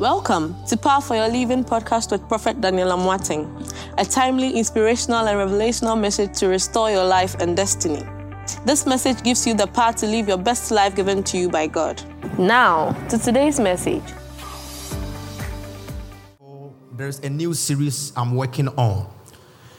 Welcome to Power for Your Living podcast with Prophet Daniel Amoateng, a timely, inspirational, and revelational message to restore your life and destiny. This message gives you the power to live your best life given to you by God. Now, to today's message. There's a new series I'm working on.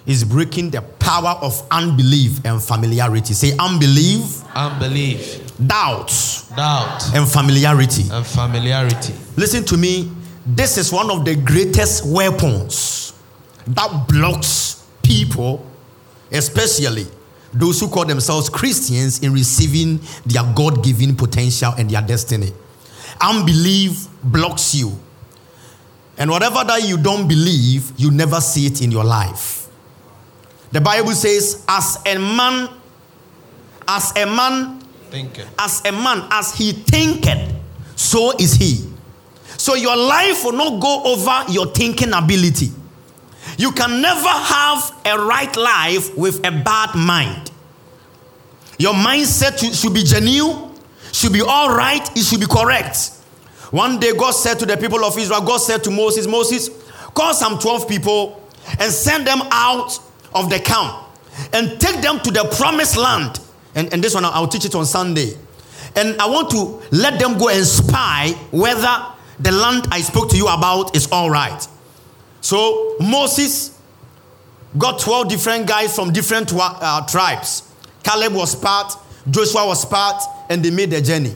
It's breaking the power of unbelief and familiarity. Say unbelief, unbelief, doubt, doubt, and familiarity. and familiarity. Listen to me. This is one of the greatest weapons that blocks people, especially those who call themselves Christians, in receiving their God given potential and their destiny. Unbelief blocks you. And whatever that you don't believe, you never see it in your life. The Bible says, as a man, as a man as a man, as he thinketh, so is he. So your life will not go over your thinking ability. You can never have a right life with a bad mind. Your mindset should- be genuine, should be all right, it should be correct. One day, God said to the people of Israel, God said to Moses, Moses, call some 12 people and send them out of the camp and take them to the promised land. And, and this one, I'll teach it on Sunday. And I want to let them go and spy whether the land I spoke to you about is all right. So Moses got 12 different guys from different uh, tribes. Caleb was part, Joshua was part, and they made the journey.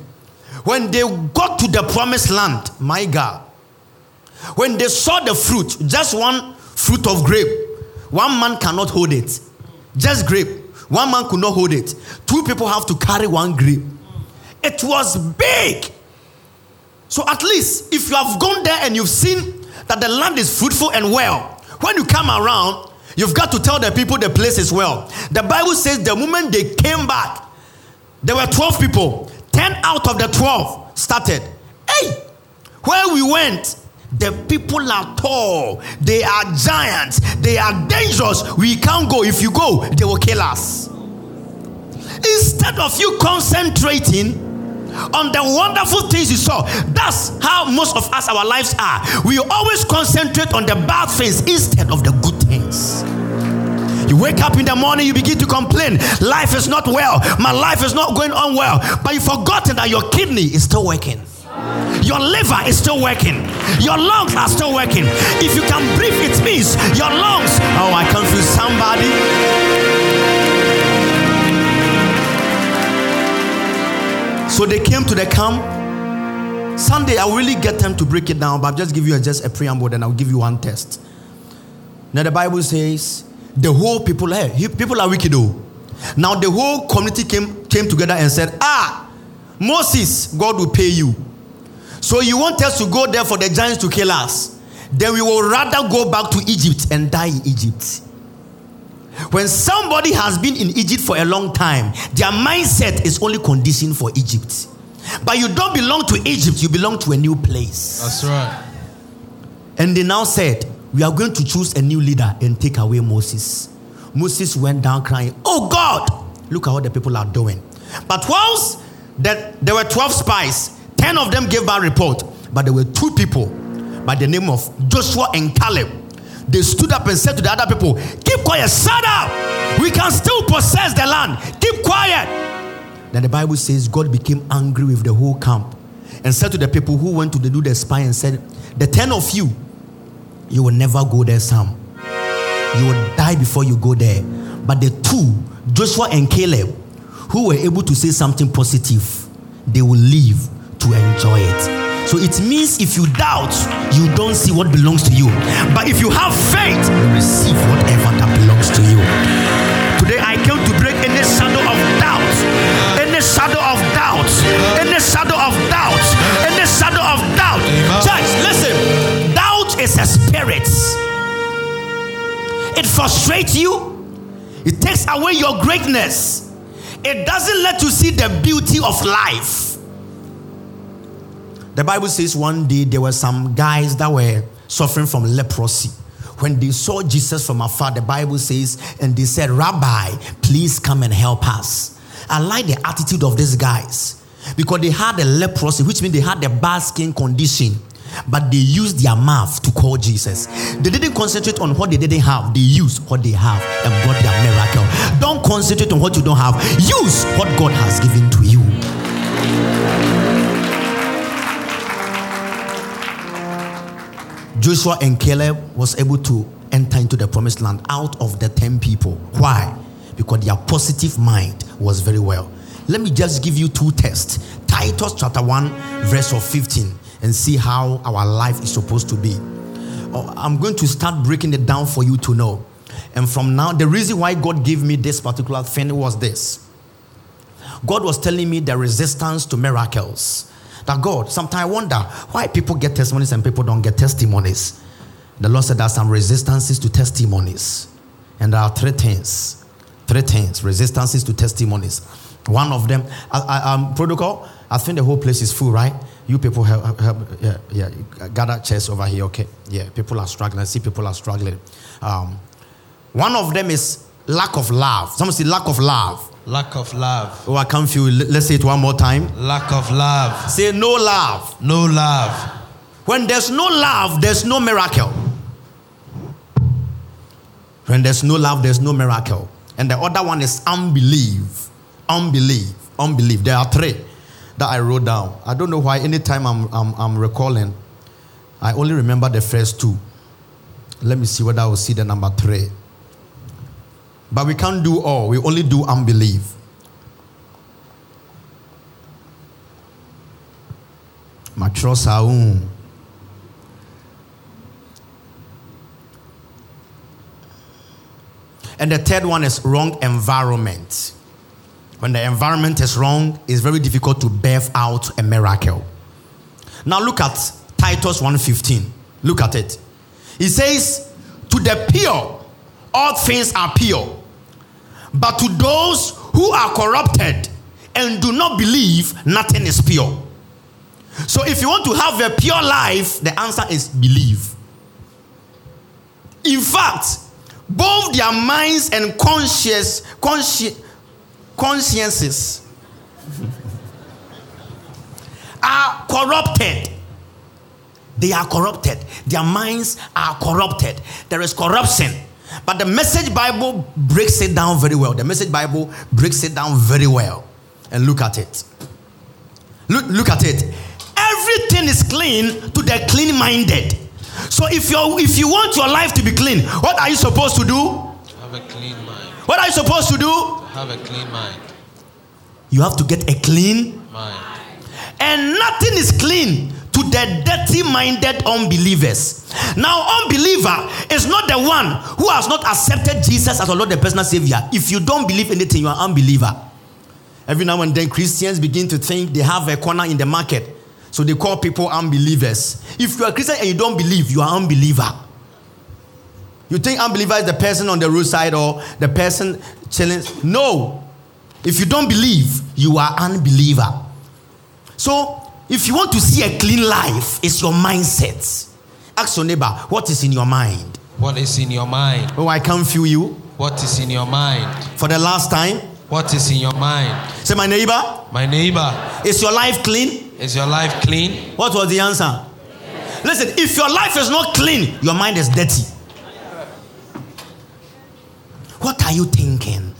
When they got to the promised land, my God, when they saw the fruit, just one fruit of grape, one man cannot hold it. Just grape. One man could not hold it. Two people have to carry one grape. It was big. So at least if you have gone there and you've seen that the land is fruitful and well, when you come around, you've got to tell the people the place is well. The Bible says the moment they came back, there were 12 people. 10 out of the 12 started. Hey, where we went, the people are tall, they are giants, they are dangerous. We can't go. If you go, they will kill us. Instead of you concentrating on the wonderful things you saw, that's how most of us, our lives are. We always concentrate on the bad things instead of the good things. You wake up in the morning, you begin to complain. Life is not well. My life is not going on well. But you've forgotten that your kidney is still working. Your liver is still working. Your lungs are still working. If you can breathe, it means your lungs. Oh, I confuse somebody. So they came to the camp. Sunday, I'll really get time to break it down, but I'll just give you a, just a preamble, then I'll give you one test. Now the Bible says the whole people, hey, people are wicked though. Now the whole community came, came together and said, Ah, Moses, God will pay you. So you want us to go there for the giants to kill us? Then we will rather go back to Egypt and die in Egypt. When somebody has been in Egypt for a long time, their mindset is only conditioned for Egypt. But you don't belong to Egypt, you belong to a new place. That's right. And they now said, We are going to choose a new leader and take away Moses. Moses went down crying, Oh God, look at what the people are doing. But whilst that there were 12 spies, 10 of them gave bad report, but there were two people by the name of Joshua and Caleb. They stood up and said to the other people, Keep quiet, shut up. We can still possess the land. Keep quiet. Then the Bible says God became angry with the whole camp and said to the people who went to do the spy and said, The 10 of you, you will never go there, Sam. You will die before you go there. But the two, Joshua and Caleb, who were able to say something positive, they will live to enjoy it. So it means if you doubt, you don't see what belongs to you. But if you have faith, you receive whatever that belongs to you. Today I came to break any shadow of doubt, any shadow of doubt, any shadow of doubt, any shadow of doubt. Church, listen. Doubt is a spirit. It frustrates you. It takes away your greatness. It doesn't let you see the beauty of life. The Bible says one day there were some guys that were suffering from leprosy. When they saw Jesus from afar, the Bible says, and they said, Rabbi, please come and help us. I like the attitude of these guys because they had a leprosy, which means they had a bad skin condition. but they used their mouth to call Jesus. They didn't concentrate on what they didn't have, they used what they have and brought their miracle. Don't concentrate on what you don't have, use what God has given to you. Joshua and Caleb was able to enter into the promised land out of the 10 people. Why? Because their positive mind was very well. Let me just give you two tests. Titus chapter 1 verse of 15 and see how our life is supposed to be. Oh, I'm going to start breaking it down for you to know. And from now, the reason why God gave me this particular thing was this God was telling me the resistance to miracles. That God, sometimes I wonder why people get testimonies and people don't get testimonies. The Lord said there are some resistances to testimonies. And there are three things. Three things. Resistances to testimonies. One of them, I, I, um, protocol, I think the whole place is full, right? You people help, help yeah, yeah, gather chairs over here, okay? Yeah, people are struggling. I see people are struggling. Um, one of them is lack of love. Someone say lack of love. Lack of love. Oh, I can't feel. Let's say it one more time. Lack of love. Say no love. No love. When there's no love, there's no miracle. When there's no love, there's no miracle. And the other one is unbelief. Unbelief. Unbelief. There are three that I wrote down. I don't know why, anytime I'm, I'm, I'm recalling, I only remember the first two. Let me see whether I will see the number three. But we can't do all, we only do unbelief. Matrosaun. And the third one is wrong environment. When the environment is wrong, it's very difficult to birth out a miracle. Now look at Titus 1:15. Look at it. He says, "To the pure, all things are pure. But to those who are corrupted and do not believe, nothing is pure." So if you want to have a pure life, the answer is believe. In fact, both their minds and conscious, consci- consciences are corrupted. They are corrupted. Their minds are corrupted. There is corruption. But the message Bible breaks it down very well. The message Bible breaks it down very well. And look at it. Look, look at it. Everything is clean to the clean minded. So if you if you want your life to be clean, what are you supposed to do? Have a clean mind. What are you supposed to do? Have a clean mind. You have to get a clean Mind. and nothing is clean the dirty minded unbelievers. Now, unbeliever is not the one who has not accepted Jesus as a Lord and personal Savior. If you don't believe anything, you are unbeliever. Every now and then, Christians begin to think they have a corner in the market. So they call people unbelievers. If you are a Christian and you don't believe, you are unbeliever. You think unbeliever is the person on the roadside or the person chilling? No. If you don't believe, you are unbeliever. So, if you want to see a clean life, it's your mindset. Ask your neighbor, what is in your mind? What is in your mind? Oh, I can't feel you. What is in your mind? For the last time, What is in your mind? say, my neighbor, My neighbor, is your life clean? is your life clean? What was the answer? Listen, if your life is not clean, your mind is dirty. What are you thinking?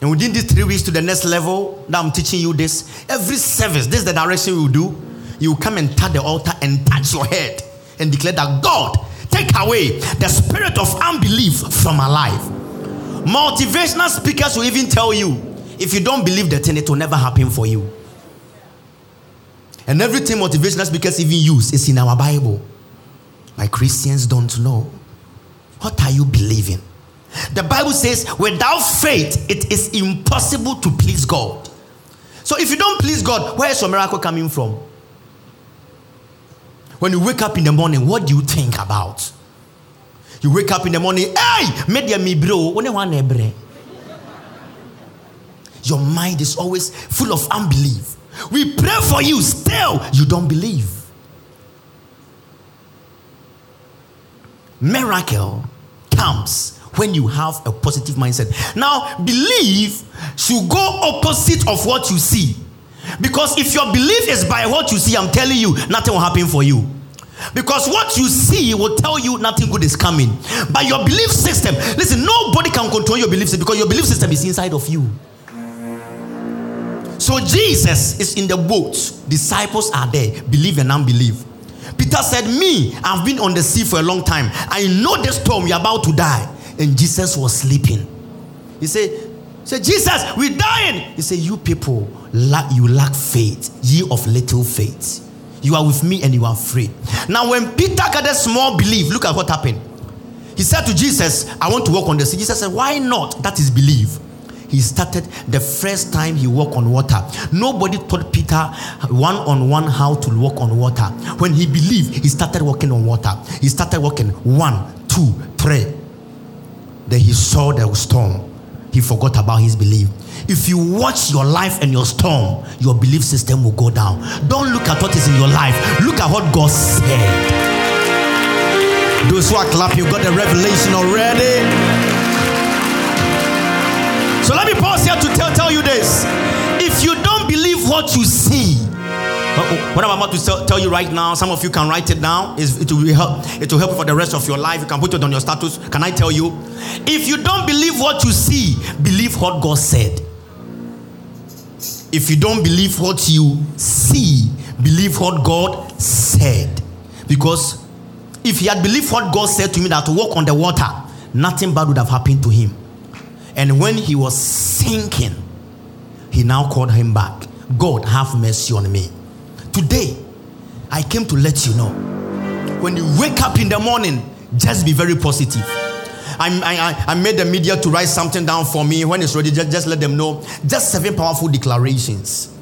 And within these three weeks to the next level that I'm teaching you this, every service, this is the direction we will do. You come and touch the altar and touch your head and declare that God, take away the spirit of unbelief from my life. Motivational speakers will even tell you if you don't believe the thing, it will never happen for you. And everything motivational speakers even use is in our Bible. My Christians don't know. What are you believing? The Bible says, without faith, it is impossible to please God. So if you don't please God, where is your miracle coming from? When you wake up in the morning, what do you think about? You wake up in the morning, hey, media me bro, ebre. Eh, your mind is always full of unbelief. We pray for you, still you don't believe. Miracle comes when you have a positive mindset. Now, belief should go opposite of what you see. Because if your belief is by what you see, I'm telling you, nothing will happen for you. Because what you see will tell you nothing good is coming. But your belief system, listen, nobody can control your belief system because your belief system is inside of you. So Jesus is in the boat, disciples are there, believe and unbelieve. Peter said, Me, I've been on the sea for a long time. I know the storm, you're about to die. And Jesus was sleeping. He said, Say, Jesus, we're dying. He said, You people, lack, you lack faith, ye of little faith. You are with me and you are afraid. Now, when Peter got a small belief, look at what happened. He said to Jesus, I want to walk on the sea. Jesus said, Why not? That is belief. He started the first time he walked on water. Nobody taught Peter one on one how to walk on water. When he believed, he started walking on water. He started walking one, two, three. Then he saw the storm. He forgot about his belief. If you watch your life and your storm, your belief system will go down. Don't look at what is in your life, look at what God said. Those who are clapping, you got the revelation already. So let me pause here to tell, tell you this. If you don't believe what you see, uh, what I'm about to tell, you right now, some of you can write it down. It will help. It will help you for the rest of your life. You can put it on your status. Can I tell you? If you don't believe what you see, believe what God said. If you don't believe what you see, believe what God said. Because if he had believed what God said to me that to walk on the water, nothing bad would have happened to him. And when he was sinking, he now called him back. God, have mercy on me. Today, I came to let you know when you wake up in the morning, just be very positive. I, I, I made the media to write something down for me. When it's ready, just, just let them know. Just seven powerful declarations.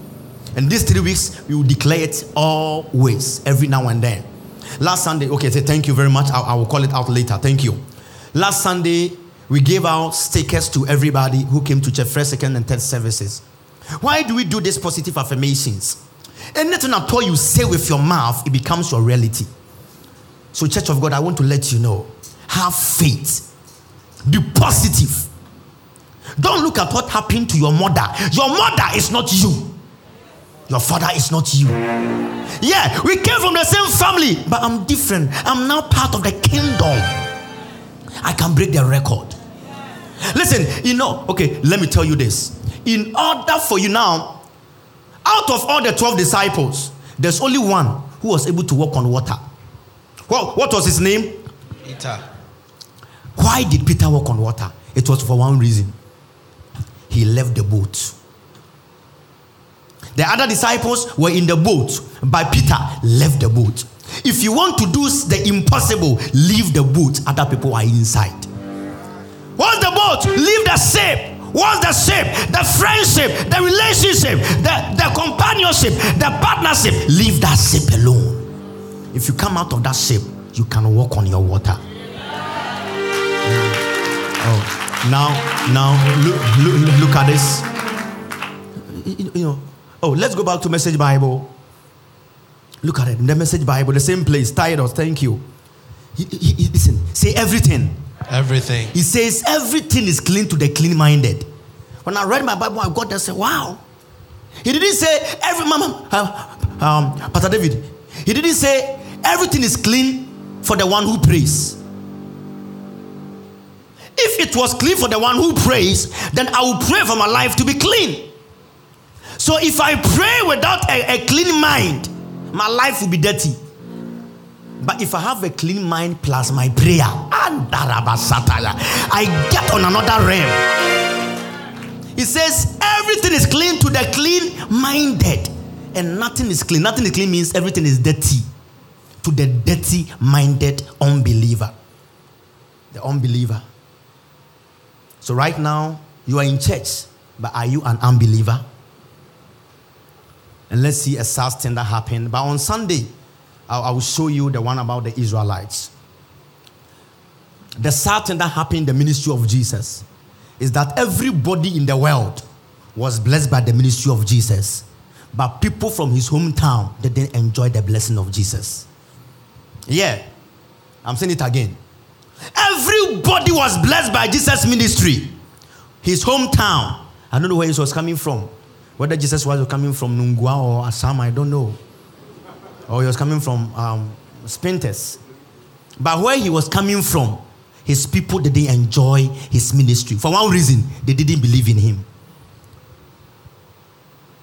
And these three weeks, we will declare it always, every now and then. Last Sunday, okay, say thank you very much. I, I will call it out later. Thank you. Last Sunday, we gave out stickers to everybody who came to church first, second, and third services. Why do we do these positive affirmations? Anything at all you say with your mouth, it becomes your reality. So, Church of God, I want to let you know have faith be positive. Don't look at what happened to your mother. Your mother is not you. Your father is not you. Yeah, we came from the same family, but I'm different. I'm now part of the kingdom. I can break the record. Listen, you know, okay, let me tell you this. In order for you now, out of all the 12 disciples, there's only one who was able to walk on water. Well, what was his name? Peter. Why did Peter walk on water? It was for one reason. He left the boat. The other disciples were in the boat, but Peter left the boat. If you want to do the impossible, leave the boat. Other people are inside. Boat? Leave the ship. What's the ship? The friendship, the relationship, the, the companionship, the partnership. Leave that ship alone. If you come out of that ship, you can walk on your water. Oh, now, now, look, look, look at this. You, you know, oh, let's go back to Message Bible. Look at it, the Message Bible, the same place. Titus, thank you. He, he, listen, say everything. Everything. He says everything is clean to the clean-minded. When I read my Bible, I got there and said, "Wow." He didn't say every mama, uh, um, Pastor David. He didn't say everything is clean for the one who prays. If it was clean for the one who prays, then I will pray for my life to be clean. So if I pray without a, a clean mind, my life will be dirty. But if I have a clean mind plus my prayer, and I get on another realm. He says everything is clean to the clean minded, and nothing is clean. Nothing is clean means everything is dirty to the dirty minded unbeliever. The unbeliever. So, right now, you are in church, but are you an unbeliever? And let's see a sad thing that happened. But on Sunday, I will show you the one about the Israelites. The sad thing that happened in the ministry of Jesus is that everybody in the world was blessed by the ministry of Jesus, but people from his hometown didn't enjoy the blessing of Jesus. Yeah, I'm saying it again. Everybody was blessed by Jesus' ministry. His hometown, I don't know where he was coming from, Whether Jesus was coming from Nungua or Assam, I don't know. Or he was coming from um, Spintex. But where he was coming from, his people didn't enjoy his ministry. For one reason, they didn't believe in him.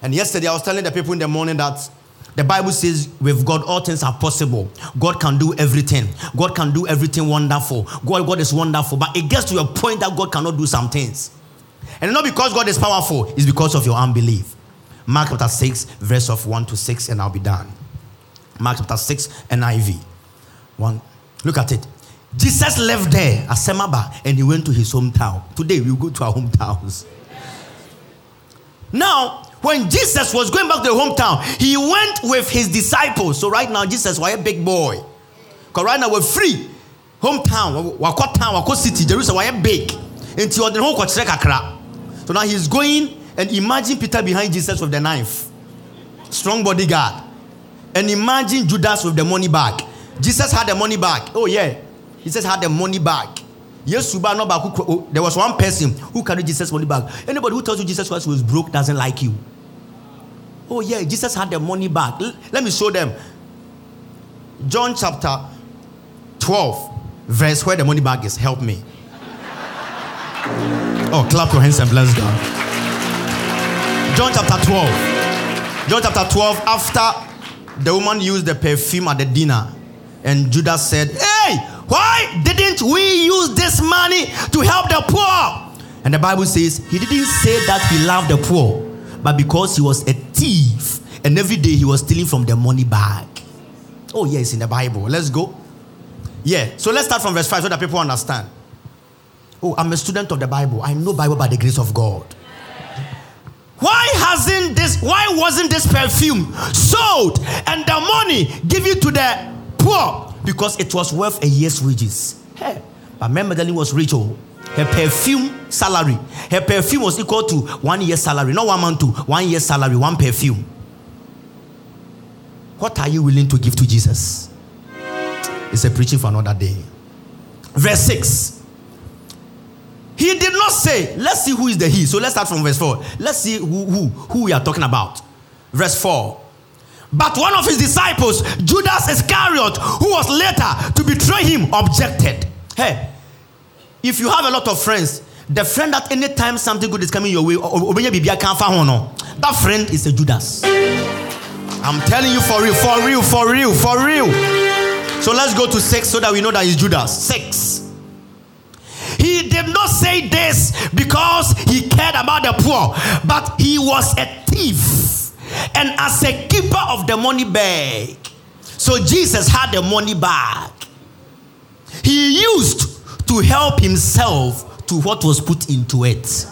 And yesterday I was telling the people in the morning that the Bible says with God all things are possible. God can do everything. God can do everything wonderful. God, God is wonderful. But it gets to a point that God cannot do some things. And not because God is powerful, it's because of your unbelief. Mark chapter 6, verse of 1 to 6, and I'll be done. Mark chapter 6, NIV. One. Look at it. Jesus left there at Semaba and he went to his hometown. Today we go to our hometowns. Now, when Jesus was going back to the hometown, he went with his disciples. So right now, Jesus was a big boy. Because right now we're free. Hometown, Wako town, Wako city, Jerusalem, we're big. Kakra. So now he's going and imagine Peter behind Jesus with the knife. Strong bodyguard. And imagine Judas with the money bag. Jesus had the money bag. Oh yeah. Jesus had the money bag. Yes, oh, there was one person who carried Jesus' money bag. Anybody who tells you Jesus was broke doesn't like you. Oh, yeah, Jesus had the money back. L- let me show them. John chapter 12, verse where the money bag is. Help me. Oh, clap your hands and bless God. John chapter 12. John chapter 12, after the woman used the perfume at the dinner, and Judas said, Hey, why didn't we use this money to help the poor? And the Bible says he didn't say that he loved the poor but because he was a thief and every day he was stealing from the money bag. Oh, yeah, in the Bible. Let's go. Yeah, so let's start from verse 5 so that people understand. Oh, I'm a student of the Bible. I know Bible by the grace of God. Why hasn't this, why wasn't this perfume sold and the money given to the poor? Because it was worth a year's wages. Hey, but Mary Magdalene was rich. Oh. Her perfume salary, her perfume was equal to one year's salary, not one month to one year's salary, one perfume. What are you willing to give to Jesus? It's a preaching for another day. Verse 6. He did not say, let's see who is the he. So let's start from verse 4. Let's see who, who, who we are talking about. Verse 4. But one of his disciples, Judas Iscariot, who was later to betray him, objected. Hey, if you have a lot of friends, the friend that anytime something good is coming your way, that friend is a Judas. I'm telling you for real, for real, for real, for real. So let's go to six so that we know that it's Judas. Six. He did not say this because he cared about the poor, but he was a thief and as a keeper of the money bag. So Jesus had the money bag. He used to help himself to what was put into it.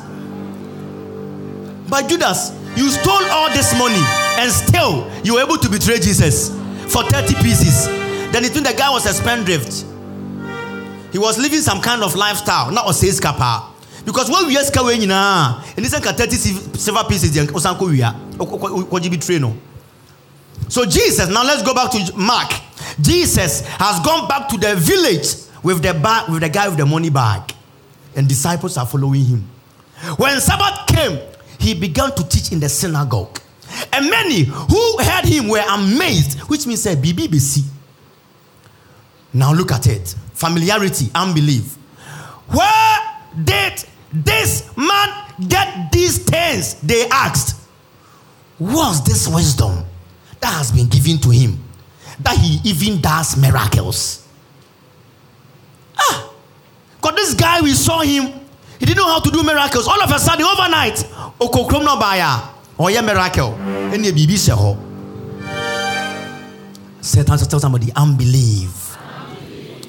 But Judas, you stole all this money and still you were able to betray Jesus for 30 pieces. Then it the guy was a spendthrift. He was living some kind of lifestyle, not a sales kappa. Because when we ask away, and this 30 silver pieces, you betray no. So Jesus, now let's go back to Mark. Jesus has gone back to the village with the bag, with the guy with the money bag, and disciples are following him. When Sabbath came, he began to teach in the synagogue, and many who heard him were amazed, which means eh, a BBC. Now look at it: familiarity, unbelief. Where did this man get these things? They asked. What's this wisdom that has been given to him that he even does miracles? Ah, because this guy, we saw him, he didn't know how to do miracles. All of a sudden, overnight, okokrom no baya, or yeah, miracle. Baby say, oh. Satan tell somebody, unbelieve.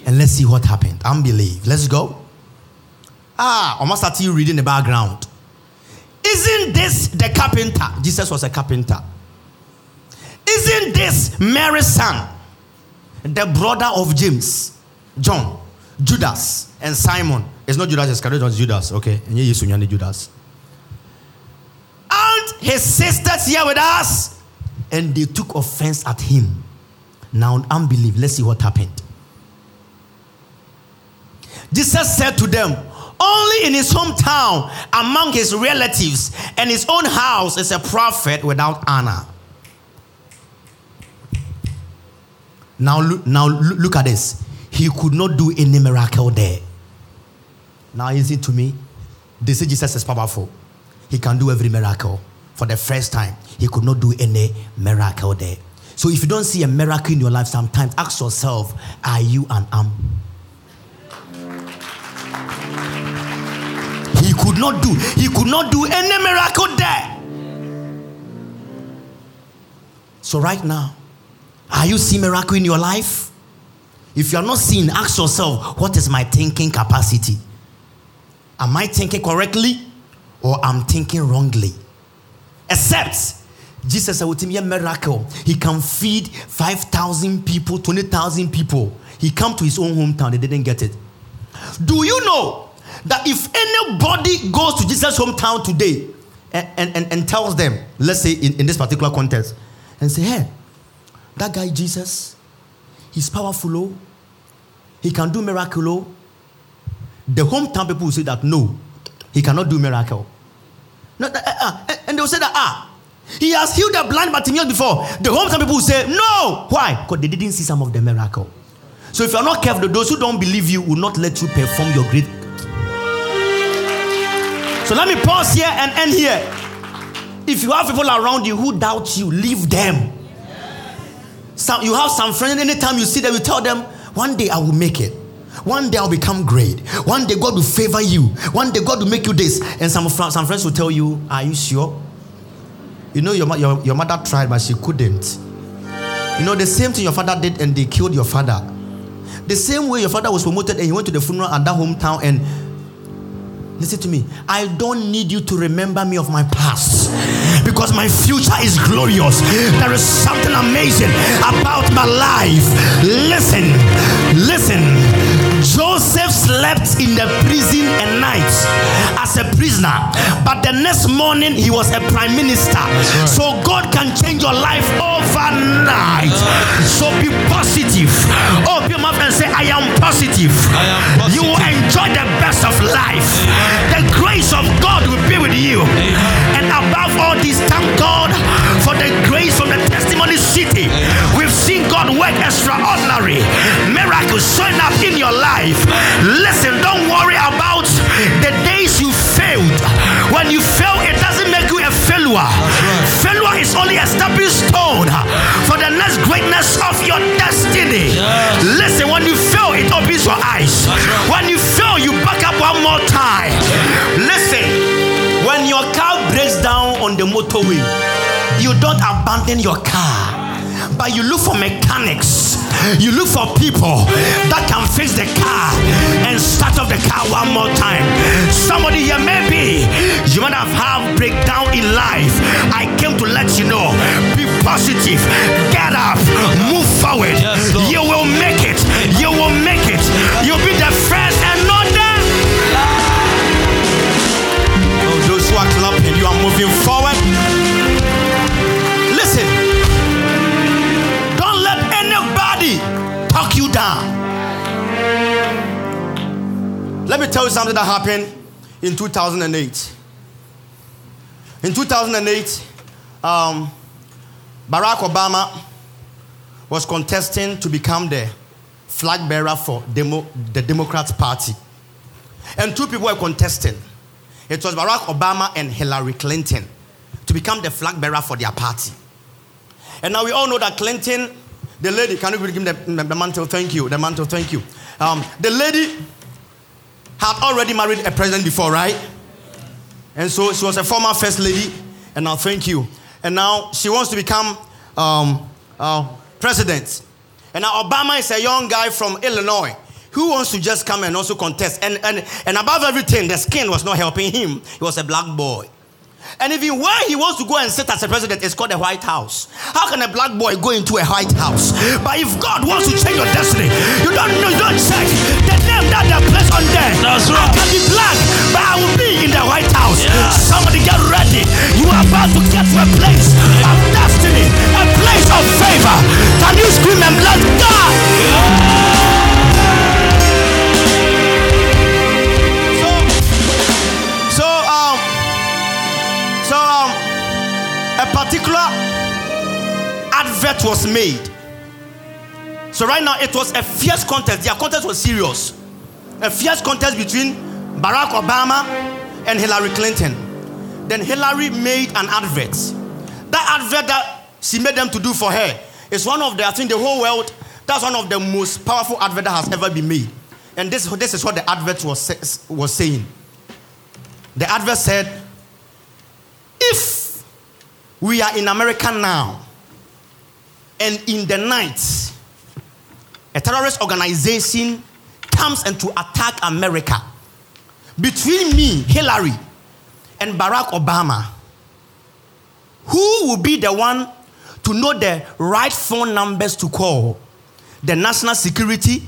And let's see what happened. Unbelieve. Let's go. Ah, almost start you reading the background. Isn't this the carpenter? Jesus was a carpenter. Isn't this Mary's son, the brother of James, John? Judas and Simon. It's not Judas Iscariot, it's Judas. Okay. And you Sunyani Judas. And his sisters here with us. And they took offense at him. Now, unbelief. Let's see what happened. Jesus said to them, Only in his hometown, among his relatives, and his own house is a prophet without honor. Now, now look at this. He could not do any miracle there. Now, listen to me. They say Jesus is powerful. He can do every miracle. For the first time, he could not do any miracle there. So, if you don't see a miracle in your life, sometimes ask yourself, Are you an am? Could not do. He could not do any miracle there. So, right now, are you seeing miracle in your life? If you are not seeing, ask yourself, what is my thinking capacity? Am I thinking correctly or I'm thinking wrongly? Except Jesus said, with him, a miracle. He can feed 5,000 people, 20,000 people. He come to his own hometown, they didn't get it. Do you know that if anybody goes to Jesus' hometown today and, and, and, tells them, let's say in, in this particular context, and say, hey, that guy Jesus, he's powerful, oh. He can do miracle, oh. The hometown people will say that no, he cannot do miracle. No, uh, uh, and they'll say that ah, he has healed the blind Bartimaeus before. The hometown people will say no. Why? Because they didn't see some of the miracle. So if you're not careful, those who don't believe you will not let you perform your great. So let me pause here and end here. If you have people around you who doubt you, leave them. Some, you have some friends, anytime you see them, you tell them, one day I will make it. One day I'll become great. One day God will favor you. One day God will make you this. And some, some friends will tell you, Are you sure? You know, your, your, your mother tried, but she couldn't. You know, the same thing your father did, and they killed your father. The same way your father was promoted, and he went to the funeral at that hometown, and Listen to me. I don't need you to remember me of my past because my future is glorious. There is something amazing about my life. Listen, listen. Joseph slept in the prison a night as a prisoner, but the next morning he was a prime minister. Right. So God can change your life overnight. So be positive. Oh, open your mouth and say, I am positive. I am positive. You will enjoy the best of life. The grace of God will be with you. Above all this, thank God for the grace from the testimony city. We've seen God work extraordinary miracles showing up in your life. Listen, don't worry about the days you failed. When you fail, it doesn't make you a failure. Right. Failure is only a stepping stone for the next greatness of your destiny. Yes. Listen, when you fail, it opens your eyes. Right. When you fail, you back up one more time. Listen, when your car breaks down on the motorway, you don't abandon your car but you look for mechanics. You look for people that can fix the car and start up the car one more time. Somebody here, maybe you might have had breakdown in life. I came to let you know. Be positive. Get up. Move forward. Yes, you will make it. You will make it. You'll be the first clapping, you are moving forward. talk you down. Let me tell you something that happened in 2008. In 2008, um, Barack Obama was contesting to become the flag bearer for demo, the Democrats Party. And two people were contesting. It was Barack Obama and Hillary Clinton to become the flag bearer for their party. And now we all know that Clinton the lady, can you give the, the mantle? Thank you. The mantle, thank you. Um, the lady had already married a president before, right? And so she was a former first lady. And now, thank you. And now she wants to become um, uh, president. And now Obama is a young guy from Illinois who wants to just come and also contest. And, and, and above everything, the skin was not helping him. He was a black boy. And even where he wants to go and sit as a president is called the White House. How can a black boy go into a White House? But if God wants to change your destiny, you don't know, you don't check the name that they place on there. That's right. I can be black, but I will be in the White House. Yeah. Somebody get ready. You are about to get to a place of destiny, a place of favor. Can you scream and bless God? Was made. So right now it was a fierce contest. Their contest was serious. A fierce contest between Barack Obama and Hillary Clinton. Then Hillary made an advert. That advert that she made them to do for her is one of the, I think the whole world, that's one of the most powerful advert that has ever been made. And this, this is what the advert was, was saying. The advert said, if we are in America now, and in the night, a terrorist organization comes and to attack America, between me, Hillary, and Barack Obama, who will be the one to know the right phone numbers to call? The national security,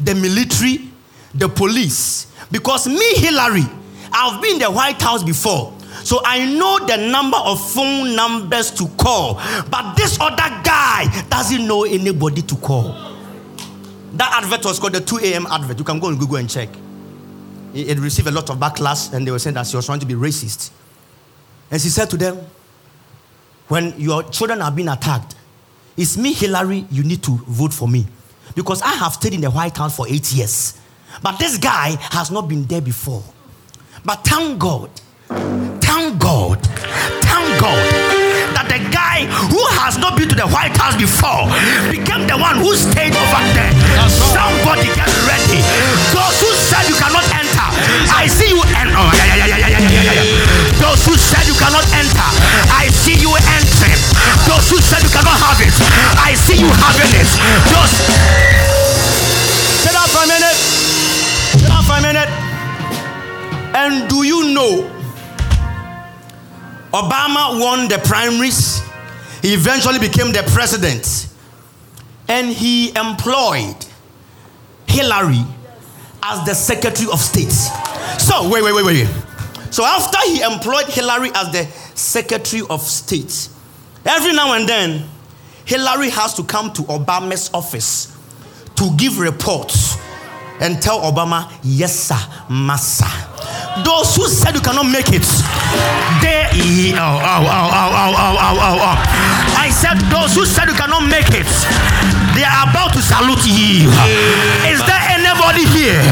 the military, the police. Because me, Hillary, I've been in the White House before. So I know the number of phone numbers to call. But this other guy doesn't know anybody to call. That advert was called the 2 a.m. advert. You can go on Google and check. It, received a lot of backlash, and they were saying that she was trying to be racist. And she said to them, When your children are being attacked, it's me, Hillary, you need to vote for me. Because I have stayed in the White House for eight years. But this guy has not been there before. But thank God, God, thank God that the guy who has not been to the White House before became the one who stayed over there. Somebody get ready. Those who said you cannot enter, I see you enter. Oh. Those who said you cannot enter, I see you entering. Those who said you cannot have it, I see you having it. Just sit down for a minute. Sit down for a minute. And do you know Obama won the primaries? He eventually became the president. And he employed Hillary as the Secretary of State. So, wait, wait, wait, wait. So, after he employed Hillary as the Secretary of State, every now and then, Hillary has to come to Obama's office to give reports and tell Obama, yes, sir, massa. Those who said you cannot make it, they. I said, those who said you cannot make it, they are about to salute you. Is there anybody here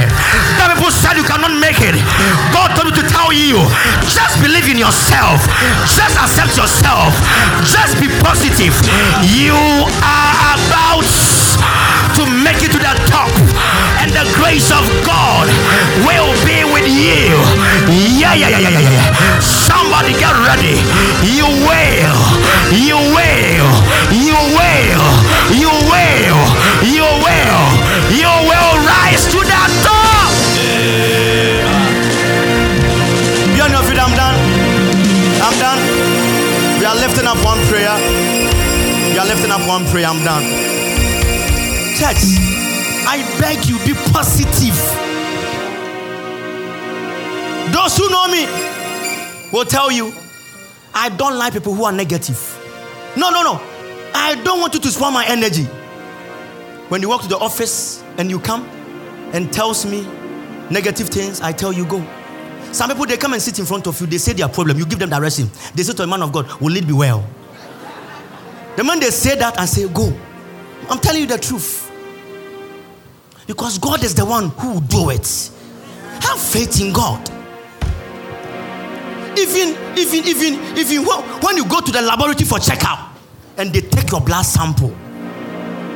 that people said you cannot make it? God told me to tell you, just believe in yourself, just accept yourself, just be positive. You are about to make it to the top, and the grace of God will be you. Yeah, yeah, yeah, yeah, yeah, yeah. Somebody get ready. You will, you will, you will, you will, you will, you will rise to the top. Be on your feet, I'm done. I'm done. We are lifting up one prayer. We are lifting up one prayer. I'm done. Church, I beg you, be positive. Those who know me will tell you, I don't like people who are negative. No, no, no. I don't want you to spoil my energy. When you walk to the office and you come and tells me negative things, I tell you go. Some people they come and sit in front of you, they say their problem, you give them direction. They say to a man of God, Will it be well? The man they say that, and say, Go. I'm telling you the truth. Because God is the one who will do it. Have faith in God. Even, even, even, even when you go to the laboratory for checkup and they take your blood sample,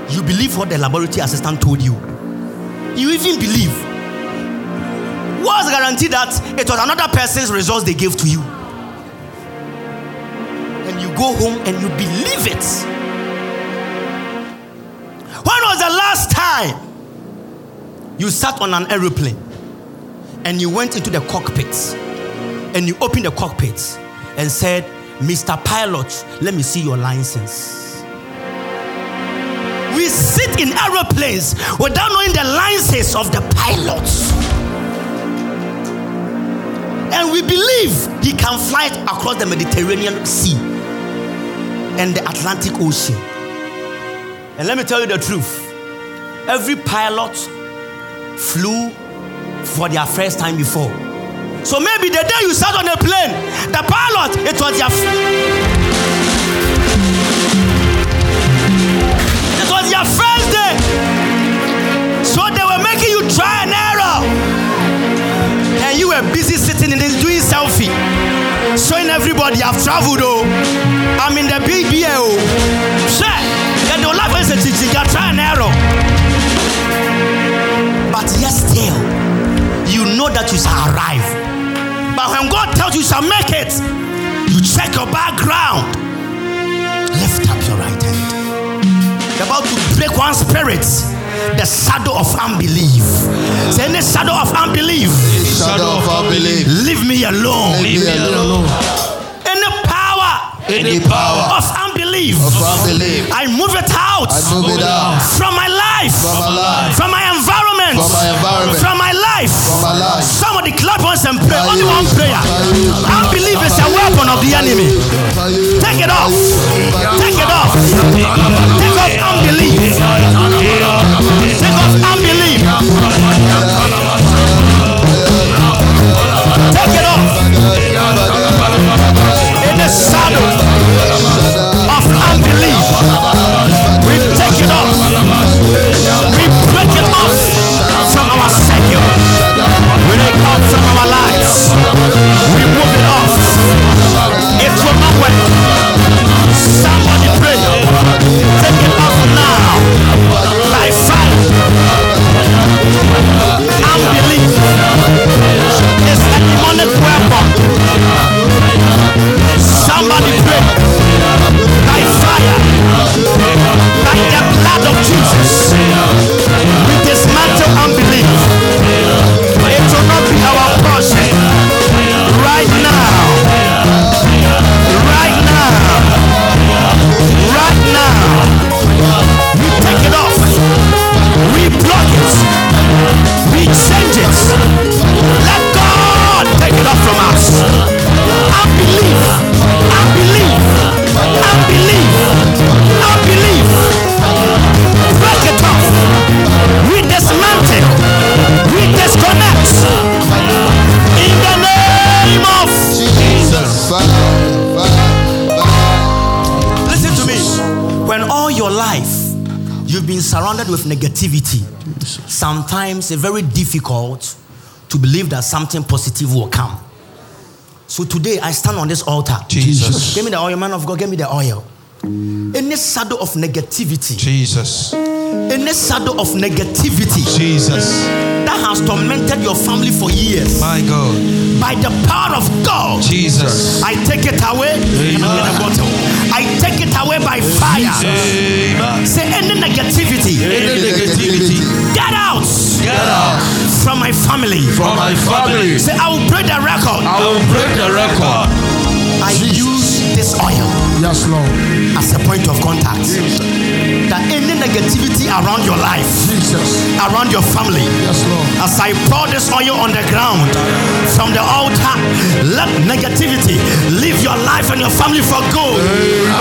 you believe what the laboratory assistant told you. You even believe. What's guarantee that it was another person's results they gave to you? And you go home and you believe it. When was the last time you sat on an aeroplane and you went into the cockpit and you opened the cockpit and said, Mr. Pilot, let me see your license. We sit in aeroplanes without knowing the licenses of the pilots. And we believe he can fly across the Mediterranean Sea and the Atlantic Ocean. And let me tell you the truth every pilot flew for their first time before. So maybe the day you sat on a plane, the pilot, it was your it was your first day. So they were making you try an error. And you were busy sitting in this doing selfie. Showing everybody I've traveled oh. I'm in the big BA oh. Sure. Then know life is a say, You try an error. But yes, still, you know that you shall arrive. But when God tells you you shall make it, you check your background. Lift up your right hand. You're about to break one spirit, the shadow of unbelief. Say any shadow of unbelief, Shadow of unbelief. leave me alone. Leave me alone. Any power Any power of unbelief, of unbelief. I move it out. I move it out from my life, from my life. from my environment, From my environment. from my life. From my life. Somebody clap once and pray. Only one prayer. Unbelief is a weapon of the enemy. Take it off. Take it off. Take off unbelief. Take off unbelief. Take it off. In the shadow sometimes it's very difficult to believe that something positive will come. So today I stand on this altar. Jesus. Give me the oil, man of God. Give me the oil. Any shadow of negativity, Jesus. any shadow of negativity Jesus. that has tormented your family for years, My God. by the power of God, Jesus. I take it away. And I'm in a. I take it away by fire. Amen. Say any negativity, Any negativity. Get out Get out from my family. from my family. Say I will break the record. I will break the record. I use this oil Yes, Lord. as a point of contact. That any negativity around your life, Jesus. around your family, Yes, Lord. as I pour this oil on the ground from the altar, let negativity leave your life and your family for good.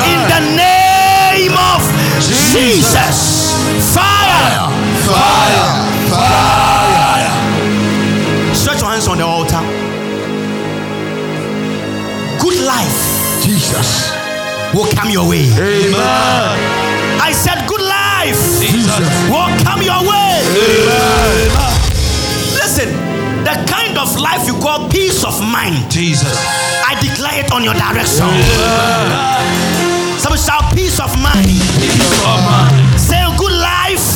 In the name of Jesus. Fire. Fire. Fire. Fire. Stretch your hands on the altar. Good life Jesus. will come your way. Amen. I said, Good life Jesus. will come your way. Amen. Listen, the kind of life you call peace of mind, Jesus. I declare it on your direction. Amen. Somebody shout peace of mind. Peace of mind.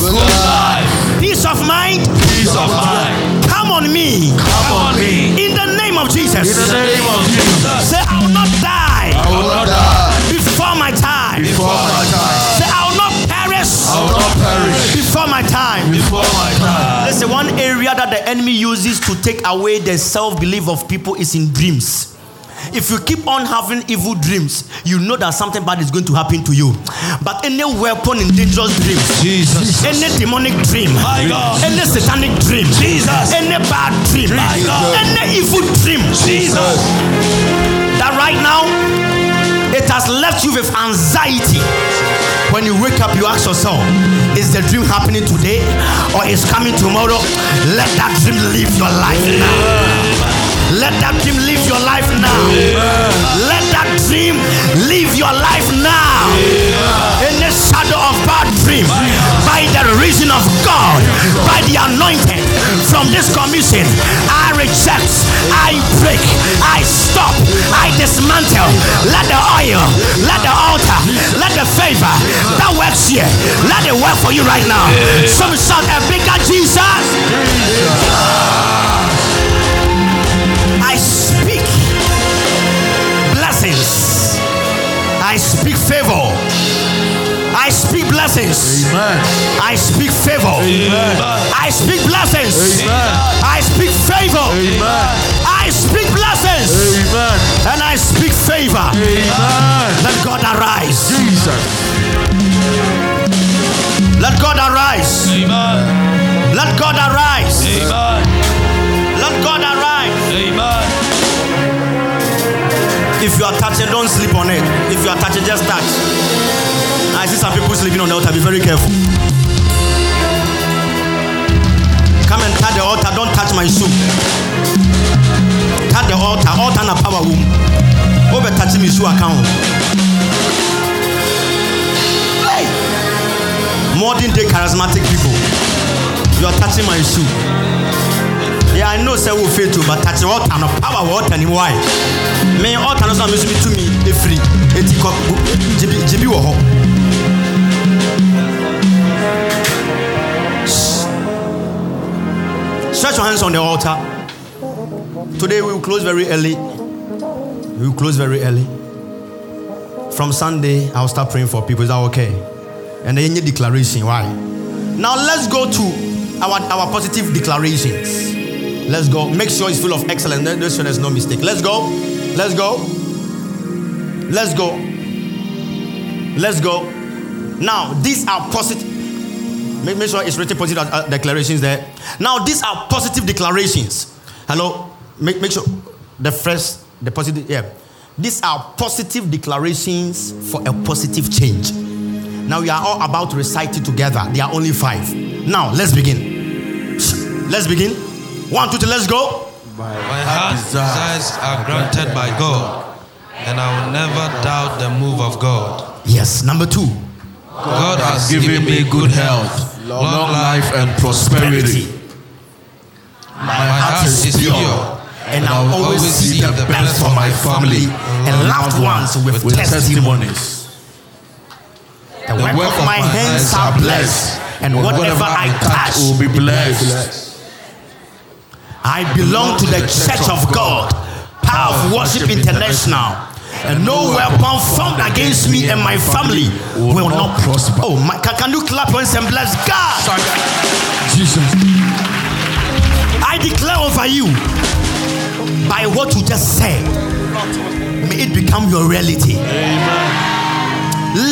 Say good life, Good life. peace of mind. Peace of mind. Come on me. Come on me. In the name of Jesus. In the name of Jesus. Say I will not die I will not die before my time. before my time. Say I will not perish I will not perish before my time. before my time. Listen, one area that the enemy uses to take away the self belief of people is in dreams. If you keep on having evil dreams, you know that something bad is going to happen to you. But any weapon in dangerous dreams, Jesus. any demonic dream, My God. any satanic dream, Jesus. any bad dream, My God. any evil dream, Jesus. that right now it has left you with anxiety. When you wake up, you ask yourself, is the dream happening today or is coming tomorrow? Let that dream live your life now. Let that dream live your life now. Let that dream live your life now. In the shadow of bad dream, by the reason of God, by the anointing from this commission, I reject, I break, I stop, I dismantle Let the oil, let the altar, let the favor that works here, let it work for you right now. Some shout a bigger Jesus. I favor. I speak blessings. Amen. I speak favor. Amen. I speak blessings. Amen. I speak favor. Amen. I speak blessings. Amen. And I speak favor. Amen. Let God arise. Jesus. Let God arise. Amen. Let God arise. Amen. Let God arise. Amen. If you are touching, don't sleep on it. If you are touching, just touch. I see some people sleeping on the altar. Be very careful. Come and touch the altar. Don't touch my shoe. Touch the altar. Altar na power room. Over touching my shoe account. Hey. Modern day charismatic people. You are touching my shoe. Yeah, I know say we fail to, but touch the altar no power water ni why? Me no so me so me to me free. Jibi jibi wo ho. Stretch your hands on the altar. Today we will close very early. We will close very early. From Sunday, I'll start praying for people. Is that okay? And then your declaration. Why? Now let's go to our, our positive declarations. Let's go. Make sure it's full of excellence. Make sure there's no mistake. Let's go. Let's go. Let's go. Let's go. Now, these are positive. Make, make sure it's written positive uh, declarations there. Now, these are positive declarations. Hello? Make, make sure the first, the positive, yeah. These are positive declarations for a positive change. Now, we are all about to recite it together. There are only five. Now, let's begin. Let's begin. One, two, three, let's go. My My heart desires are granted by God, and I will never doubt the move of God. Yes, number two. God has given me good health, long life, and prosperity. My heart is pure, and I will always see the best for my family and loved ones with, with testimony. testimonies. The work of my hands are blessed, and whatever I touch will be blessed. I belong to the Church of God, Power of Worship International, and no weapon formed against me and my family will not prosper. Oh, my, can, can you clap once and bless God? Jesus. I declare over you by what you just said, may it become your reality. Amen.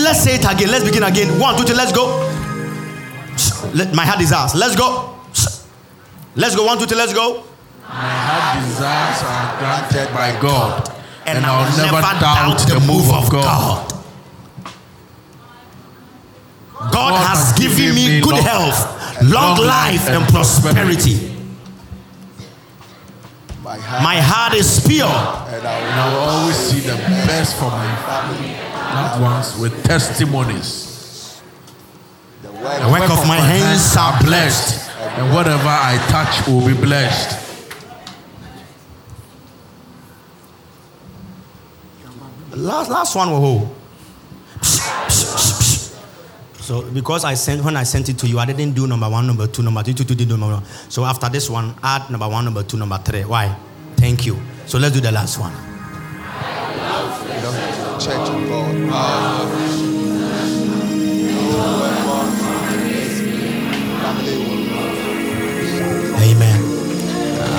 Let's say it again. Let's begin again. One, two, three, let's go. Let, my heart is ours. Let's go. Let's go. One, two, three, let's go. My heart desires are granted by God, and, I I'll never doubt the move of God. God has given me good health, long life, and prosperity. My heart is pure. And I will always see the best for my family, loved ones with testimonies. The work of my hands are blessed. And whatever I touch will be blessed. Last, last one will hold. So because I sent when I sent it to you, I didn't do number one, number two, number two, two, two, two, number one. So after this one, add number one, number two, number three. Why? Thank you. So let's do the last one. Church of God. Amen.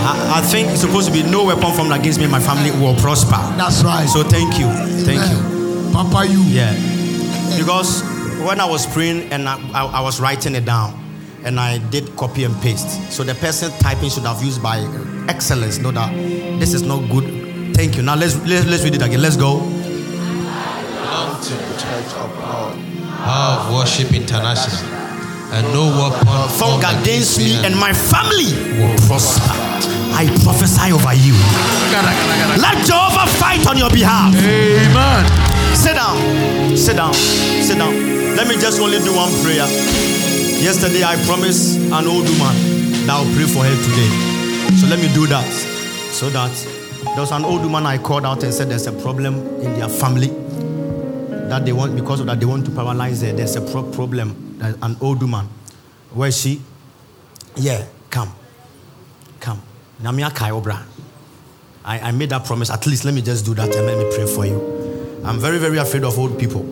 I, I think it's supposed to be no weapon formed against me and my family will prosper. That's right. So thank you. Thank you. Papa, you. Yeah. Because when I was praying and I, I, I was writing it down and I did copy and paste. So the person typing should have used by excellence. Know that this is not good. Thank you. Now let's let's, let's read it again. Let's go. Belong to Church of God. Power of Worship International, and no weapon Formed against me and my family will prosper. I prophesy over you. Let Jehovah fight on your behalf. Amen. Sit down. Sit down. Sit down. Let me just only do one prayer. Yesterday I promised an old woman that I'll pray for her today. So let me do that so that There was an old woman I called out and said there's a problem in their family that they want because of that they want to paralyze her. There's a pro- problem. An old woman. Where is she? Yeah, come. Come. Namia Kaiobra. I, I made that promise. At least let me just do that and let me pray for you. I'm very, very afraid of old people.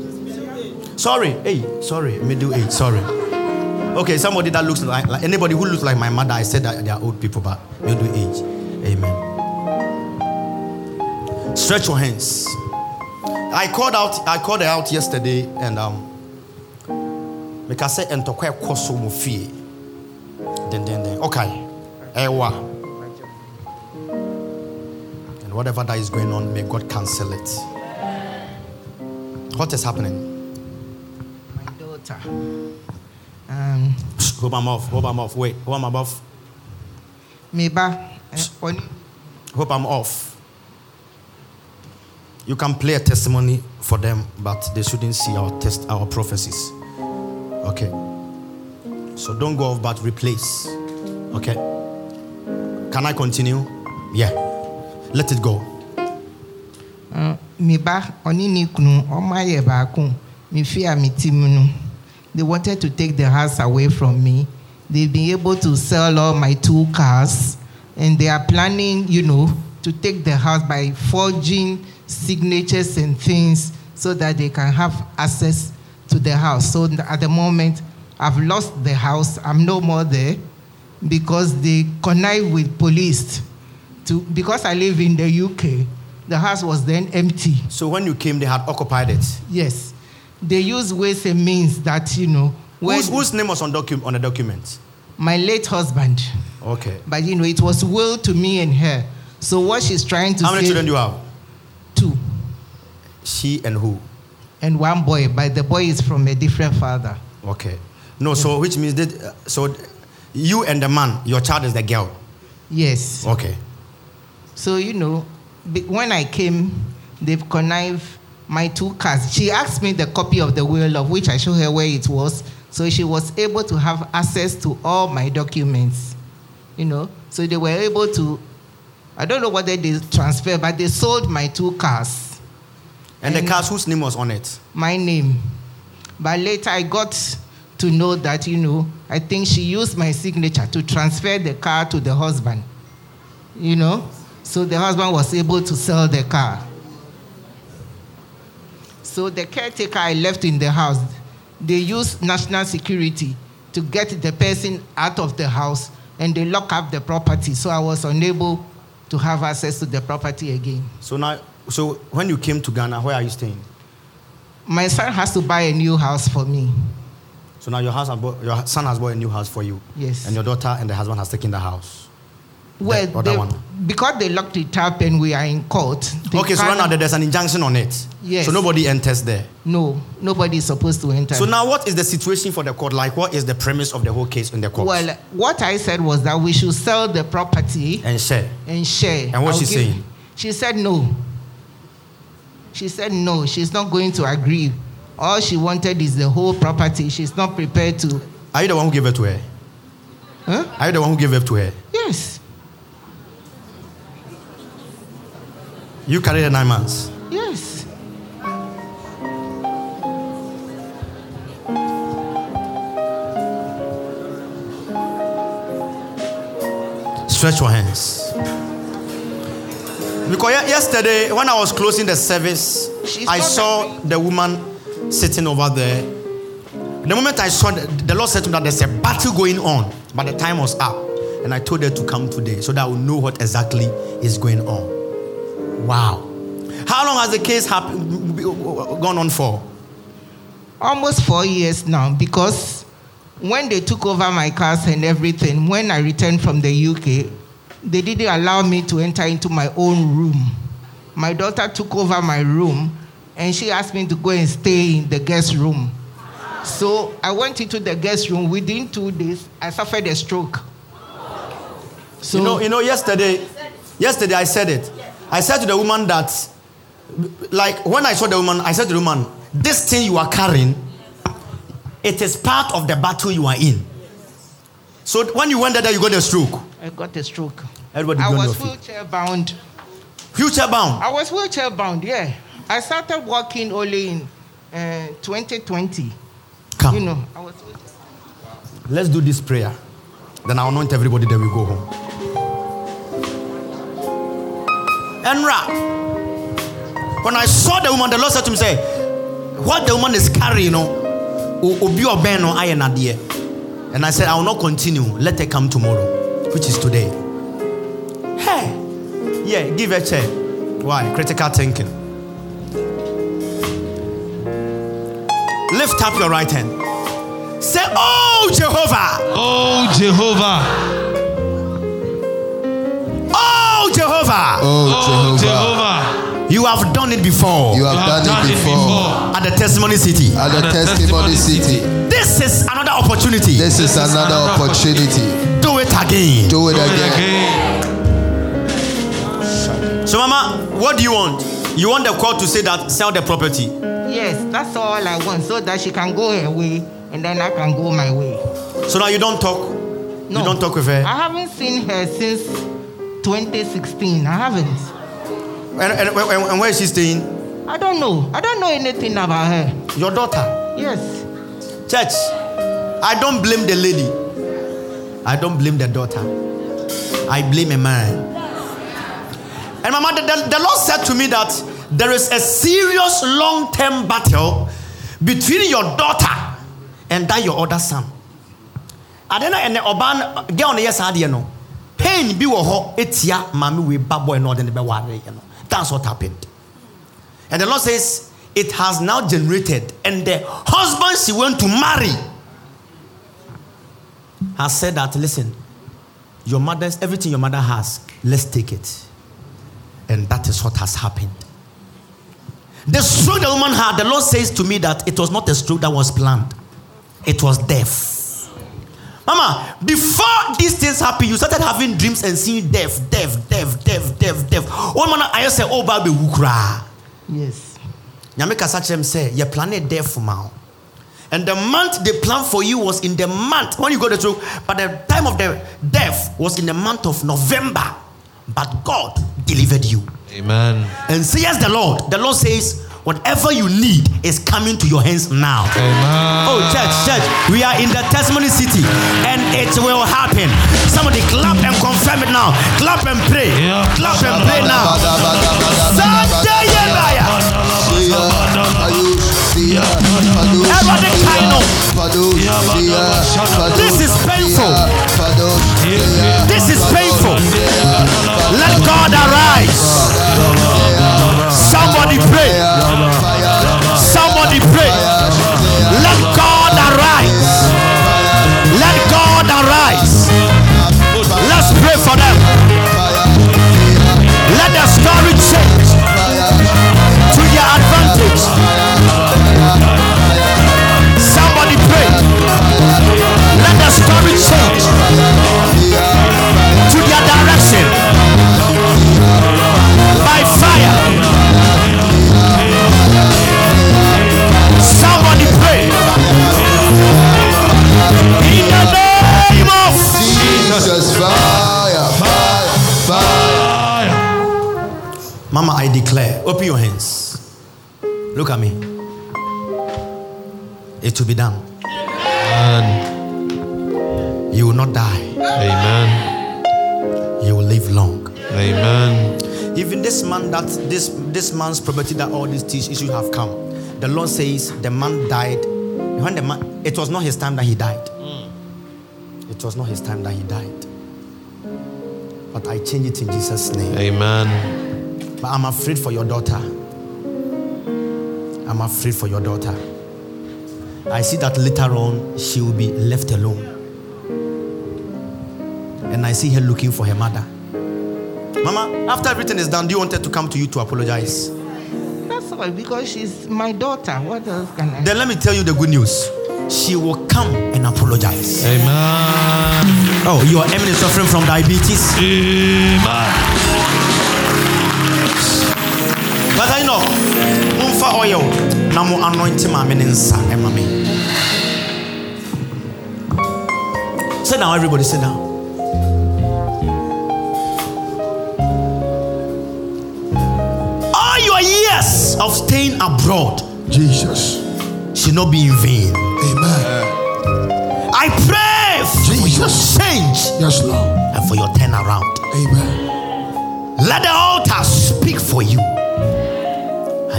Sorry. Hey, sorry. Middle age. Sorry. Okay, somebody that looks like, like anybody who looks like my mother, I said that they are old people, but middle age. Amen. Stretch your hands. I called out, I called her out yesterday, and um, make I say entokwe koso mo fie. Then then then. Okay. Ewa. And whatever that is going on, may God cancel it. What is happening? my daughter. Um, I'm off. Hope I'm off. Wait. Hope I'm off. meba Hope I'm off. You can play a testimony for them, but they shouldn't see our test, our prophecies. Okay. So don't go off, but replace. Okay. Can I continue? Yeah. Let it go. uh, they wanted to take the house away from me they've been able to sell all my two cars and they are planning you know to take the house by forging signatures and things so that they can have access to the house so at the moment i've lost the house i'm no more there because they connive with police to because I live in the UK, the house was then empty. So when you came, they had occupied it. Yes. They use ways and means that, you know, Whose, whose name was on, docu- on the document? my late husband, Okay. but you know, it was will to me and her. So what she's trying to How many children do you have? two She and who? And one boy, but the boy is from a different father. Okay. No, so which means that so you and the man, your child is the girl. Yes. Okay. So, you know, when I came, they've connived my two cars. She asked me the copy of the will, of which I showed her where it was. So she was able to have access to all my documents, you know. So they were able to, I don't know whether they transferred, but they sold my two cars, And the And- cars whose name was on it? my name. But later I got to know that, you know, I think she used my signature to transfer the car to the husband, you know. So the husband was able to sell the car. So the caretaker I left in the house, they used national security to get the person out of the house and they lock up the property. So I was unable to have access to the property again. So now, so when you came to Ghana, where are you staying? My son has to buy a new house for me. So now your house, bought, your son has bought a new house for you. Yes. And your daughter and the husband has taken the house. Well, The other they- one. because they locked it up and we are in court. Okay, so right now there's an injunction on it. Yes. So nobody enters there. No, nobody is supposed to enter. So now, what is the situation for the court? Like, what is the premise of the whole case in the court? well, what I said was that we should sell the property and share. and share. And what's I'll she saying? She said no. She said no. She's not going to agree. All she wanted is the whole property. She's not prepared to. Are you the one who gave it to her? Huh? Are you the one who gave it to her? Yes. You carried her nine months. Yes. Stretch your hands. Because yesterday, when I was closing the service, She's I saw the woman sitting over there. The moment I saw the, the Lord said to me that there's a battle going on, but the time was up. And I told her to come today so that I will know what exactly is going on. Wow. How long has the case happen, gone on for? almost four years now because when they took over my cars and everything, when I returned from the UK, they didn't allow me to enter into my own room. My daughter took over my room and she asked me to go and stay in the guest room. So I went into the guest room. Within two days, I suffered a stroke. So you know, you know, yesterday, yesterday I said it. I said to the woman that, like, when I saw the woman, I said to the woman, this thing you are carrying, it is part of the battle you are in. So when you went there, you got a stroke. I got a stroke. Everybody I be on was your feet. wheelchair bound Future bound. I was wheelchair bound, yeah. I started walking only in uh, 2020. Come. You know, I was Let's do this prayer. Then I'll anoint everybody, then we go home. Enra. When I saw the woman, the Lord said to me, say, what the woman is carrying, you know, obi oben no aye nadeɛ." And I said, I will not continue. Let her come tomorrow, which is today. Hey, yeah, give her a chair. Why? Critical thinking. Lift up your right hand. Say, Oh Jehovah, Oh Jehovah. oh Jehovah, Oh, Oh Jehovah. Jehovah. you have done it before You You have have done it before. at the testimony city. At the At the testimony testimony city. This is another opportunity. This is another another opportunity. Do it again. Do it Do it again. again. So, Mama, what do you want? You want the court to say that sell the property. Yes, that's all I want, so that she can go her way and then I can go my way. So now you don't talk. No. You don't talk with her. I haven't seen her since 2016. I haven't. And, and, and, and where is she staying? I don't know. I don't know anything about her. Your daughter. Yes. Church, I don't blame the lady. I don't blame the daughter. I blame a man. And Mama, the, the, the Lord said to me that there is a serious long term battle between your daughter and that your other son. Adena and the Oban girl no yes adeɛ no. Pain wɔ hɔ etia maame we ba boy no ɔde ne bɛware yɛ no. That's what happened. And the Lord says it has now generated, and the husband she went to marry has said that listen, your mother's everything your mother has, let's take it. And that is what has happened. The stroke the woman had, the Lord says to me that it was not a stroke that was planned, it was death. Mama, before these things happen, you started having dreams and seeing death, death, death, death, death, death. One man, I just say, Oh, baby, wukra. Yes. nyame kasa kyerɛ m sɛ yɛ plane death ma wo. And the month they planned for you was in the month when you go to through but the time of the death was in the month of november but god delivered you Amen. and says the lord the lord says whatever you need is coming to your hands now Amen. Oh, church, church, we are in the testimony city and it will happen. Somebody clap and confirm it now. Clap and pray. Yeah. Clap and pray now. Everybody. This is painful. This is painful. Let God arise. Somebody pray. Somebody pray. Let God arise. Let God arise. Let's pray for them. Let the story change to their advantage. Mama, I declare, open your hands. Look at me. It will be done. Amen. You will not die. Amen. You will live long. Amen. Even this man that this this man's property that all these teach issues have come. The Lord says the man died. When the man it was not his time that he died. Hmm. It was not his time that he died. But I change it in Jesus' name. Amen. But I'm afraid for your daughter. I'm afraid for your daughter. I see that later on she will be left alone. And I see her looking for her mother. Mama, after everything is done, do you want her to come to you to apologize? That's all because she's my daughter. What else can I? Then let me tell you the good news. She will come and apologize. Amen. Oh, your enemy is suffering from diabetes. Amen. But I know, mumfa oil na mo anoint maame ne nsa ɛma eh, me. Sit down, everybody sit down. of staying abroad Jesus. should not be in vain. Amen. I pray for your Jesus. change Yes, Lord. and for your turnaround. Amen. Let the altar speak for you.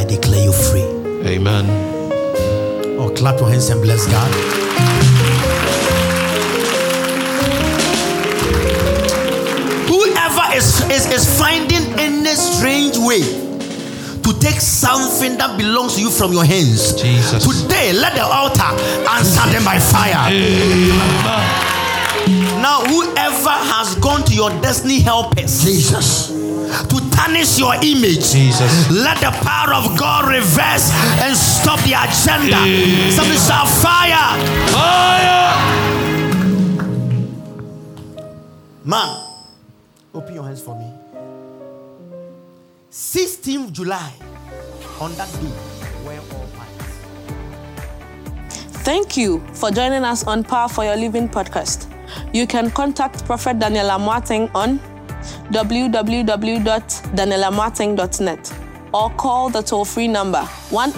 I declare you free. Amen. Oh, clap your hands and bless God. Whoever is, is, is finding any strange way to take something that belongs to you from your hands, Jesus. today let the altar answer them by fire. Now, whoever has gone to your destiny helpers Jesus. To tarnish your image. Jesus. Let the power of God reverse and stop the agenda. Somebody shout fire. Fire! Man, open your hands for me. 16th July, on that day, wear all white. Thank you for joining us on Power for Your Living podcast. You can contact Prophet Daniel Amoateng on www.danielamoateng.net or call the toll free number 1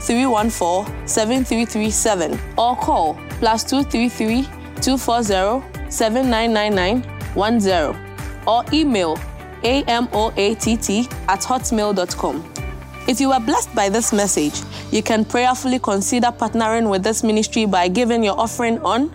314 7337 or call plus 233 240 7999 or email amoatt at hotmail.com. If you were blessed by this message, you can prayerfully consider partnering with this ministry by giving your offering on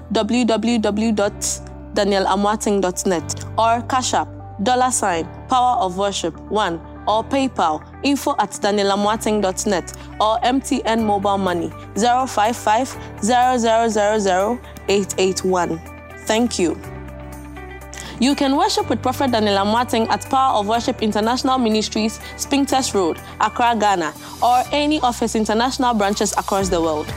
www.danielamoateng.net or Cash App, dollar sign, power of worship 1 or PayPal, info at danielamoateng.net or MTN mobile money 055 881. Thank you. You can worship with Prophet Daniel Amoateng at Power of Worship International Ministries, Spintex Road, Accra, Ghana, or any of his international branches across the world.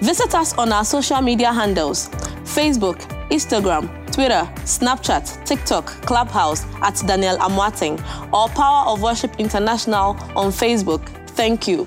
Visit us on our social media handles Facebook, Instagram, Twitter, Snapchat, TikTok, Clubhouse at Daniel Amoateng, or Power of Worship International on Facebook. Thank you.